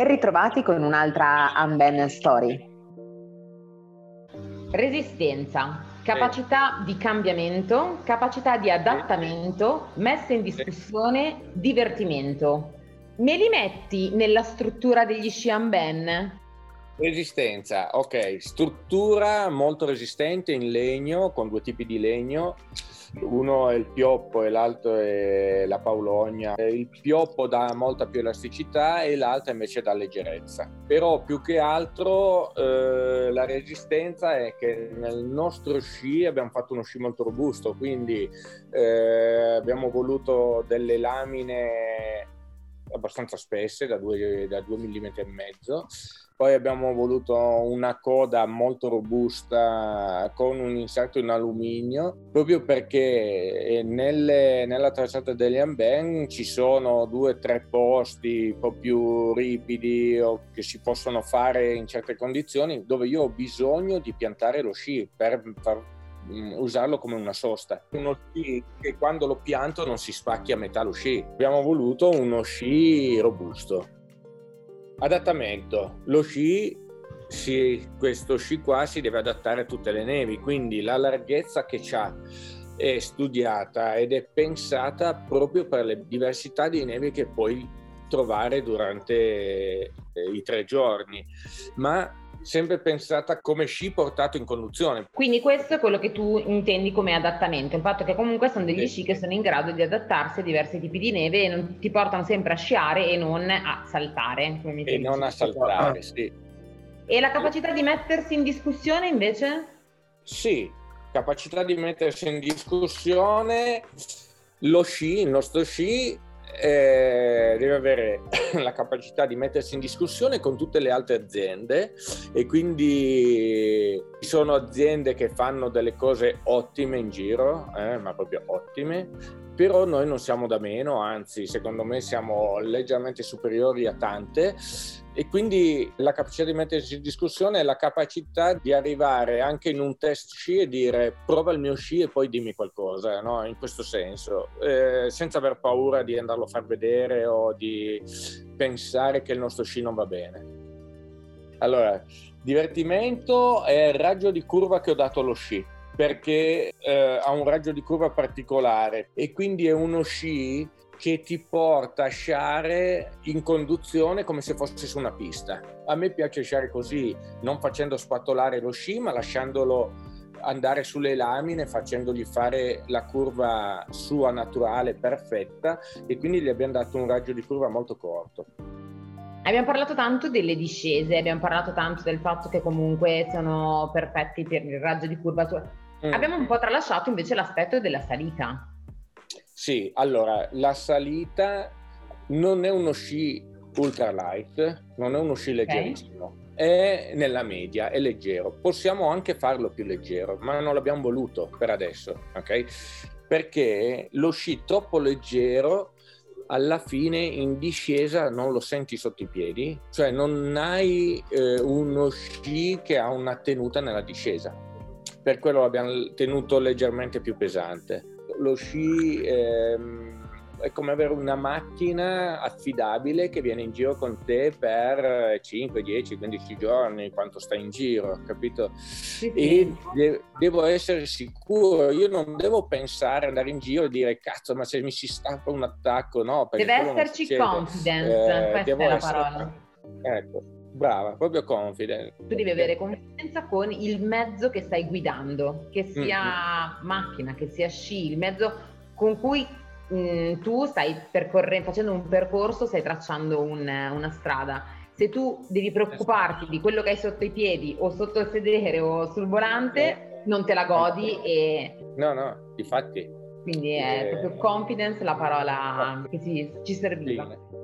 Ben ritrovati con un'altra Unben Story. Resistenza, capacità di cambiamento, capacità di adattamento, messa in discussione, divertimento. Me li metti nella struttura degli sci Unben? Resistenza, ok, struttura molto resistente in legno, con due tipi di legno, uno è il pioppo e l'altro è la paulogna. Il pioppo dà molta più elasticità e l'altro invece dà leggerezza. Però più che altro eh, la resistenza è che nel nostro sci abbiamo fatto uno sci molto robusto, quindi eh, abbiamo voluto delle lamine abbastanza spesse, da 2 mm e mezzo. Poi abbiamo voluto una coda molto robusta con un inserto in alluminio, proprio perché nelle, nella tracciata degli Amben ci sono due o tre posti un po' più ripidi o che si possono fare in certe condizioni dove io ho bisogno di piantare lo sci per far usarlo come una sosta. Uno sci che quando lo pianto non si spacchi a metà lo sci. Abbiamo voluto uno sci robusto. Adattamento. Lo sci, si, questo sci qua si deve adattare a tutte le nevi, quindi la larghezza che ha è studiata ed è pensata proprio per le diversità di nevi che puoi trovare durante eh, i tre giorni. Ma sempre pensata come sci portato in conduzione. Quindi questo è quello che tu intendi come adattamento, il fatto che comunque sono degli sì. sci che sono in grado di adattarsi a diversi tipi di neve e non, ti portano sempre a sciare e non a saltare. e non a saltare, sì. E la capacità di mettersi in discussione invece? Sì, capacità di mettersi in discussione, lo sci, il nostro sci eh, deve avere la capacità di mettersi in discussione con tutte le altre aziende e quindi ci sono aziende che fanno delle cose ottime in giro, eh, ma proprio ottime, però noi non siamo da meno, anzi secondo me siamo leggermente superiori a tante e quindi la capacità di mettersi in discussione è la capacità di arrivare anche in un test sci e dire prova il mio sci e poi dimmi qualcosa, no? in questo senso, eh, senza aver paura di andarlo a far vedere o di pensare che il nostro sci non va bene. Allora, divertimento è il raggio di curva che ho dato allo sci perché eh, ha un raggio di curva particolare e quindi è uno sci che ti porta a sciare in conduzione come se fosse su una pista. A me piace sciare così, non facendo spattolare lo sci, ma lasciandolo andare sulle lamine, facendogli fare la curva sua naturale perfetta e quindi gli abbiamo dato un raggio di curva molto corto. Abbiamo parlato tanto delle discese, abbiamo parlato tanto del fatto che comunque sono perfetti per il raggio di curvatura. Mm. Abbiamo un po' tralasciato invece l'aspetto della salita. Sì, allora, la salita non è uno sci ultra light, non è uno sci leggerissimo. Okay. È nella media, è leggero. Possiamo anche farlo più leggero, ma non l'abbiamo voluto per adesso, ok? Perché lo sci troppo leggero alla fine in discesa non lo senti sotto i piedi, cioè non hai eh, uno sci che ha una tenuta nella discesa per quello l'abbiamo tenuto leggermente più pesante. Lo sci ehm, è come avere una macchina affidabile che viene in giro con te per 5, 10, 15 giorni, quanto stai in giro, capito? E de- devo essere sicuro, io non devo pensare, andare in giro e dire cazzo, ma se mi si stappa un attacco, no? Deve esserci confidence, eh, questa è la parola. Ecco Brava, proprio confident. Tu devi avere confidenza con il mezzo che stai guidando, che sia mm-hmm. macchina, che sia sci, il mezzo con cui mh, mm, tu stai percorrendo, facendo un percorso, stai tracciando un, una strada. Se tu devi preoccuparti di quello che hai sotto i piedi o sotto il sedere o sul volante, non te la godi e... No, no, infatti. Quindi è eh... proprio confidence la parola che ci, ci serviva. Sì